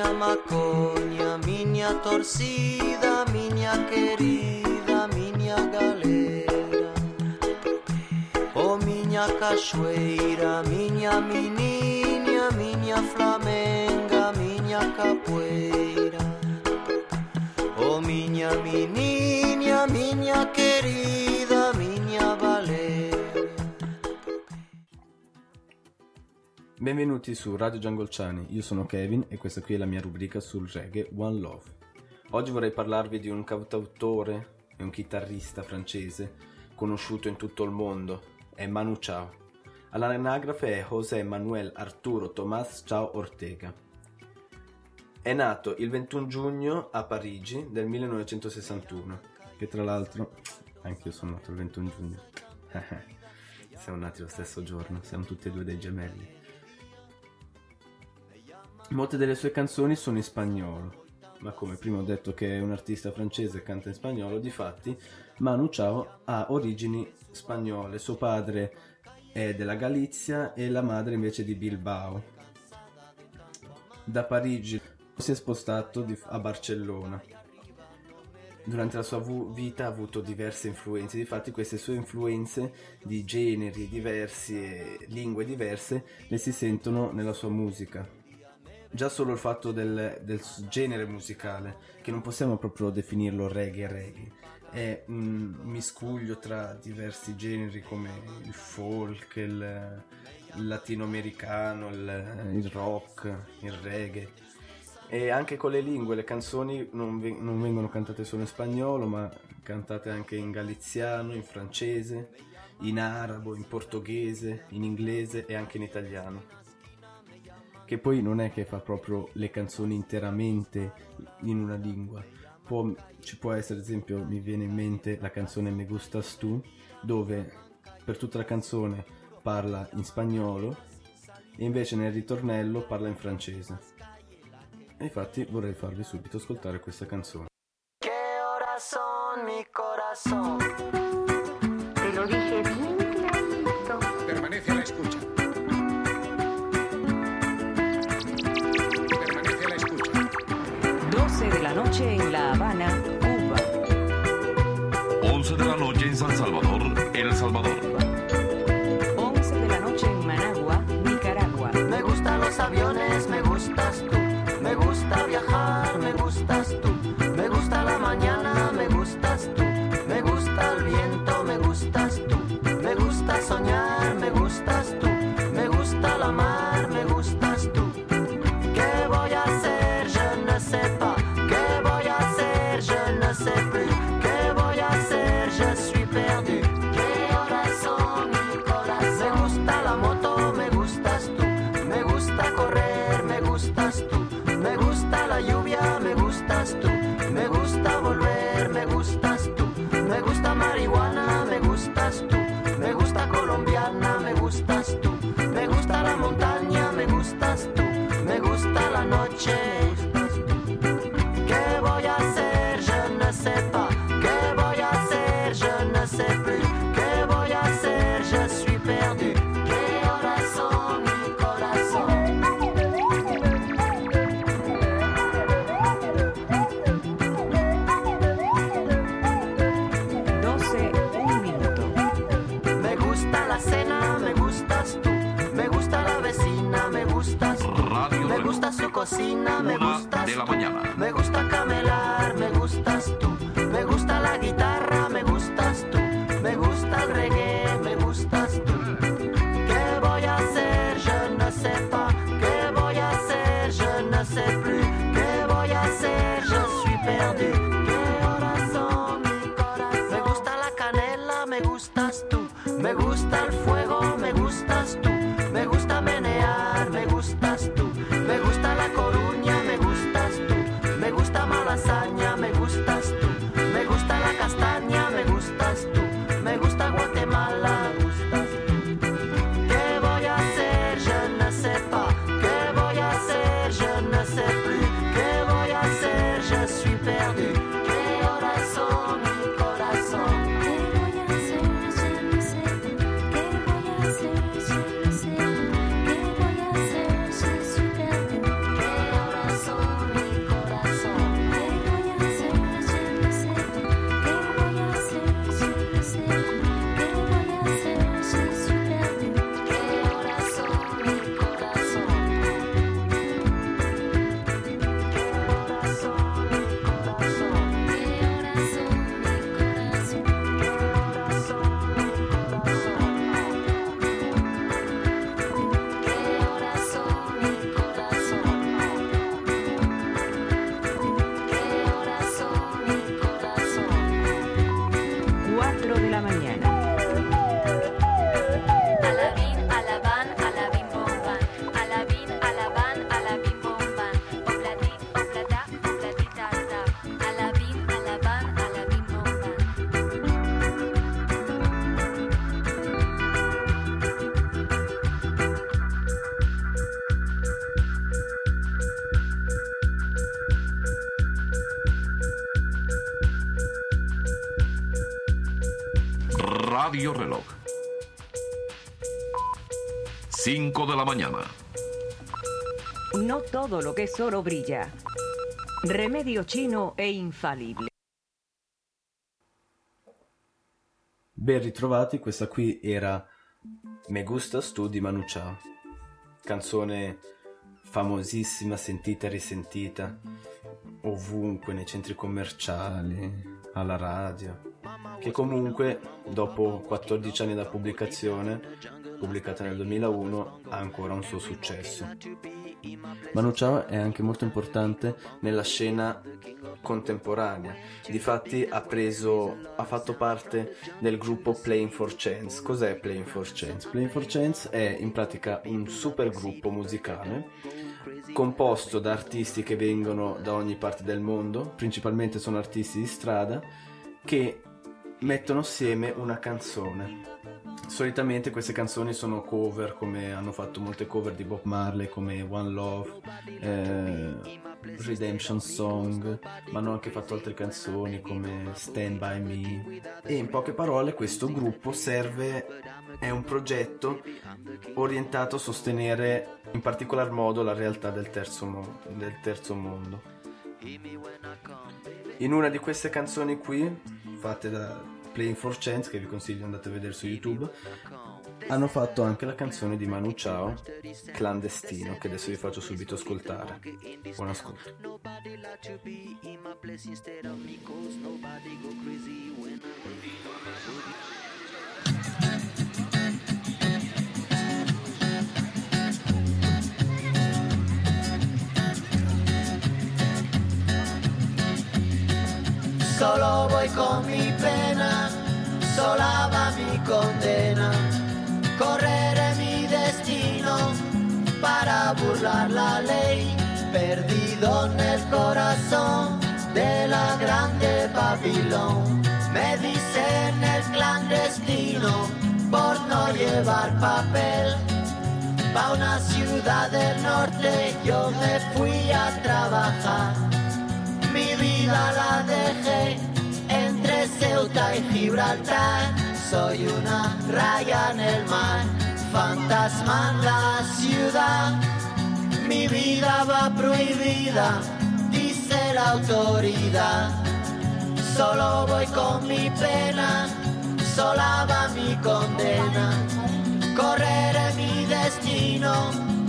miña macoña, miña torcida, miña querida, miña galera. O oh, miña cachoeira, miña menininha, miña flamenga, miña capoeira. O oh, miña menininha, miña querida. Benvenuti su Radio Giangolciani, io sono Kevin e questa qui è la mia rubrica sul reggae One Love. Oggi vorrei parlarvi di un cantautore e un chitarrista francese conosciuto in tutto il mondo, è Manu Chao. All'anagrafe è José Manuel Arturo Tomás Chao Ortega. È nato il 21 giugno a Parigi del 1961, che tra l'altro anche io sono nato il 21 giugno. siamo nati lo stesso giorno, siamo tutti e due dei gemelli. Molte delle sue canzoni sono in spagnolo, ma come prima ho detto che è un artista francese e canta in spagnolo, difatti Manu Chao ha origini spagnole, suo padre è della Galizia e la madre invece di Bilbao. Da Parigi si è spostato a Barcellona. Durante la sua vita ha avuto diverse influenze, difatti queste sue influenze di generi diversi e lingue diverse le si sentono nella sua musica già solo il fatto del, del genere musicale, che non possiamo proprio definirlo reggae reggae, è un miscuglio tra diversi generi come il folk, il, il latinoamericano, il, il rock, il reggae. E anche con le lingue, le canzoni non, ve- non vengono cantate solo in spagnolo, ma cantate anche in galiziano, in francese, in arabo, in portoghese, in inglese e anche in italiano che poi non è che fa proprio le canzoni interamente in una lingua. Può- ci può essere, ad esempio, mi viene in mente la canzone Me Gustas Tu, dove per tutta la canzone parla in spagnolo e invece nel ritornello parla in francese. E infatti vorrei farvi subito ascoltare questa canzone. ¿Qué horas son, mi corazón? Noche en La Habana, Cuba. 11 de la noche en San Salvador, El Salvador. Me gusta el reggae, 5 de la mañana. No todo lo que es oro brilla. Remedio chino e infalible. Ben ritrovati, questa qui era Me Gustas Tu di Manu Chao. Canzone famosissima, sentita e risentita, ovunque, nei centri commerciali, alla radio, che comunque dopo 14 anni da pubblicazione, pubblicata nel 2001, ha ancora un suo successo. Manu Chao è anche molto importante nella scena contemporanea. Difatti ha preso ha fatto parte del gruppo Playing for Chance. Cos'è Playing for Chance? Playing for Chance è in pratica un super gruppo musicale composto da artisti che vengono da ogni parte del mondo, principalmente sono artisti di strada che mettono assieme una canzone. Solitamente queste canzoni sono cover, come hanno fatto molte cover di Bob Marley, come One Love, eh, Redemption Song, ma hanno anche fatto altre canzoni come Stand By Me. E in poche parole questo gruppo serve, è un progetto orientato a sostenere in particolar modo la realtà del terzo, mo- del terzo mondo. In una di queste canzoni qui, fatte da Playing for Chance, che vi consiglio di andate a vedere su YouTube, hanno fatto anche la canzone di Manu Chao, Clandestino, che adesso vi faccio subito ascoltare. Buon ascolto. Solo voy con mi pena, sola va mi condena. Correré mi destino para burlar la ley, perdido en el corazón de la grande Babilón. Me dicen el clandestino por no llevar papel. Pa' una ciudad del norte yo me fui a trabajar. Vida la dejé entre Ceuta y Gibraltar. Soy una raya en el mar, fantasma en la ciudad. Mi vida va prohibida, dice la autoridad. Solo voy con mi pena, sola va mi condena. Correré mi destino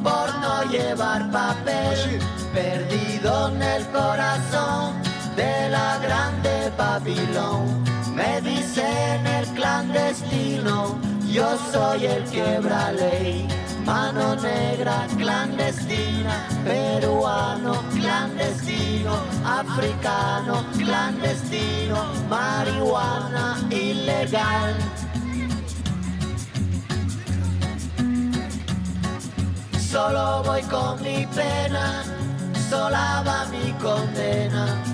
por no llevar papel, perdido en el corazón de la grande Babilón. Me dicen el clandestino, yo soy el quebra ley. Mano negra clandestina, peruano clandestino, africano clandestino, marihuana ilegal. Solo voy con mi pena, sola va mi condena.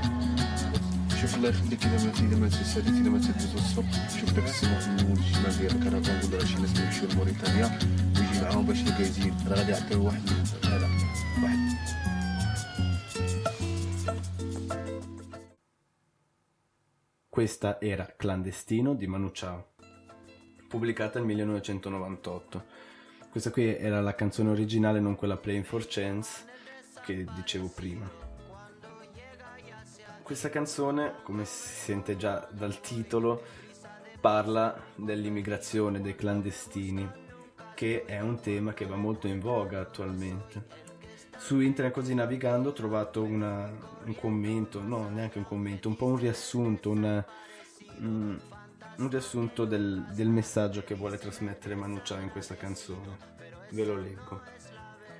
شوف الله يخليك اذا ما اذا ما تساليت اذا ما تدوز الصبح شوف داك السماء في الشمال ديال الكرفان ولا شي ناس يمشيو لموريتانيا ويجي معاهم باش الكايزين راه غادي يعطيو واحد هذا واحد Questa era Clandestino di Manu Chao, pubblicata nel 1998. Questa qui era la canzone originale, non quella Playing for Chance che dicevo prima. Questa canzone, come si sente già dal titolo, parla dell'immigrazione, dei clandestini, che è un tema che va molto in voga attualmente. Su internet così navigando ho trovato una- un commento, no neanche un commento, un po' un riassunto, una- mm, un riassunto del, del messaggio che vuole trasmettere Manu Chao in questa canzone. Ve lo leggo.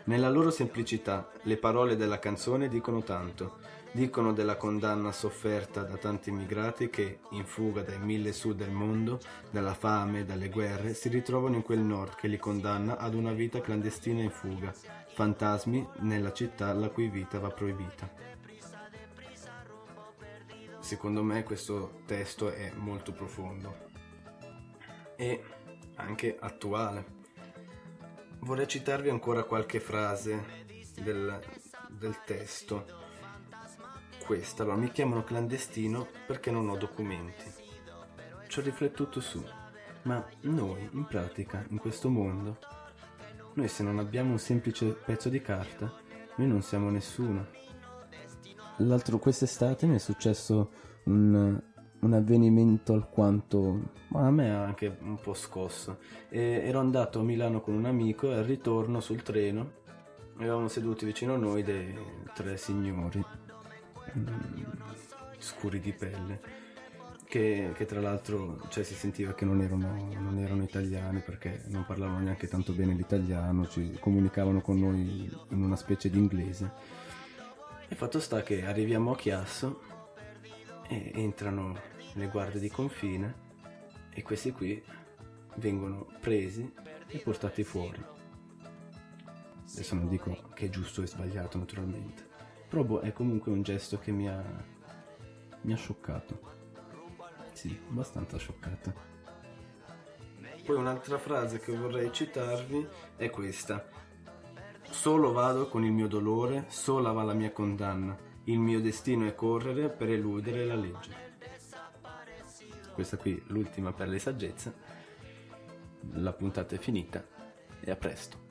Nella loro semplicità, le parole della canzone dicono tanto. Dicono della condanna sofferta da tanti immigrati che, in fuga dai mille sud del mondo, dalla fame, dalle guerre, si ritrovano in quel nord che li condanna ad una vita clandestina in fuga, fantasmi nella città la cui vita va proibita. Secondo me questo testo è molto profondo e anche attuale. Vorrei citarvi ancora qualche frase del, del testo. Questa, allora, mi chiamano clandestino perché non ho documenti. Ci ho riflettuto su, ma noi, in pratica, in questo mondo, noi se non abbiamo un semplice pezzo di carta, noi non siamo nessuno. L'altro, quest'estate mi è successo un, un avvenimento alquanto ma a me anche un po' scosso. E ero andato a Milano con un amico e al ritorno sul treno eravamo seduti vicino a noi dei tre signori scuri di pelle che, che tra l'altro cioè, si sentiva che non erano, non erano italiani perché non parlavano neanche tanto bene l'italiano, ci comunicavano con noi in una specie di inglese. E fatto sta che arriviamo a Chiasso e entrano le guardie di confine e questi qui vengono presi e portati fuori. Adesso non dico che è giusto e sbagliato naturalmente, però boh, è comunque un gesto che mi ha, mi ha scioccato. Sì, abbastanza scioccato. Poi un'altra frase che vorrei citarvi è questa. Solo vado con il mio dolore, sola va la mia condanna. Il mio destino è correre per eludere la legge. Questa qui l'ultima per le saggezze. La puntata è finita e a presto.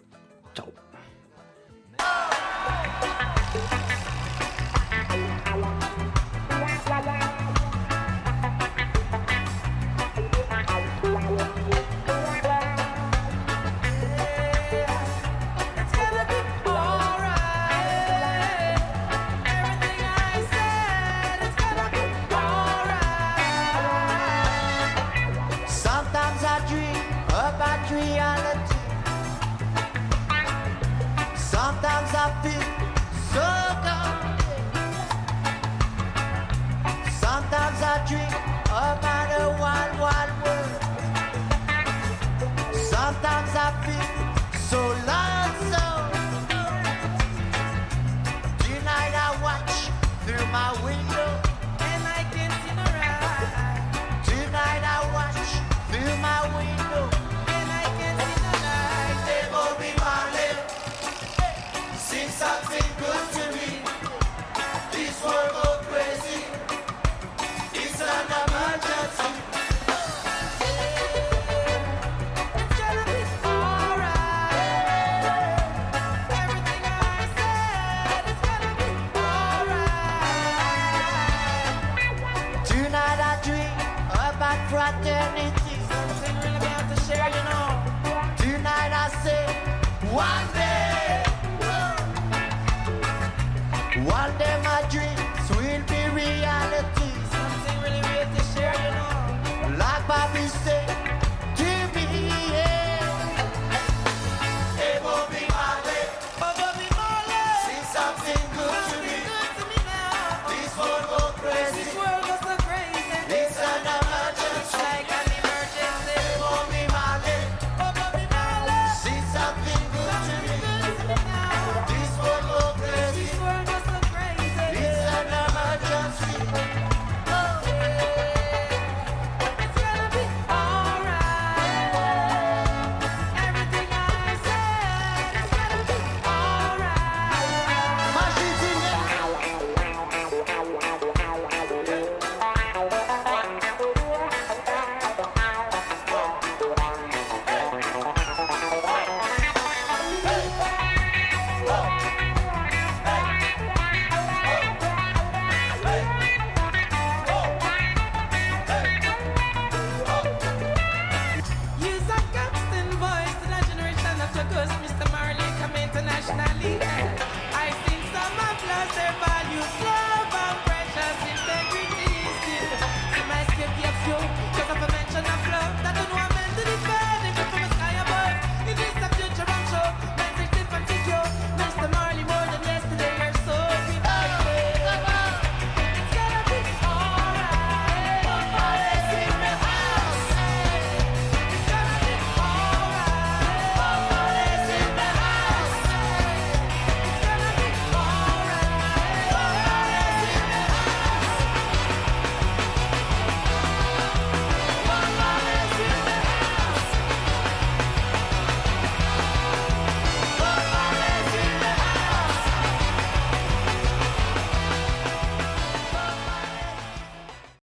Sometimes I feel so gone. Sometimes I dream about a wild, wild world. Sometimes I feel so lonesome. Tonight I watch through my window something one day, one day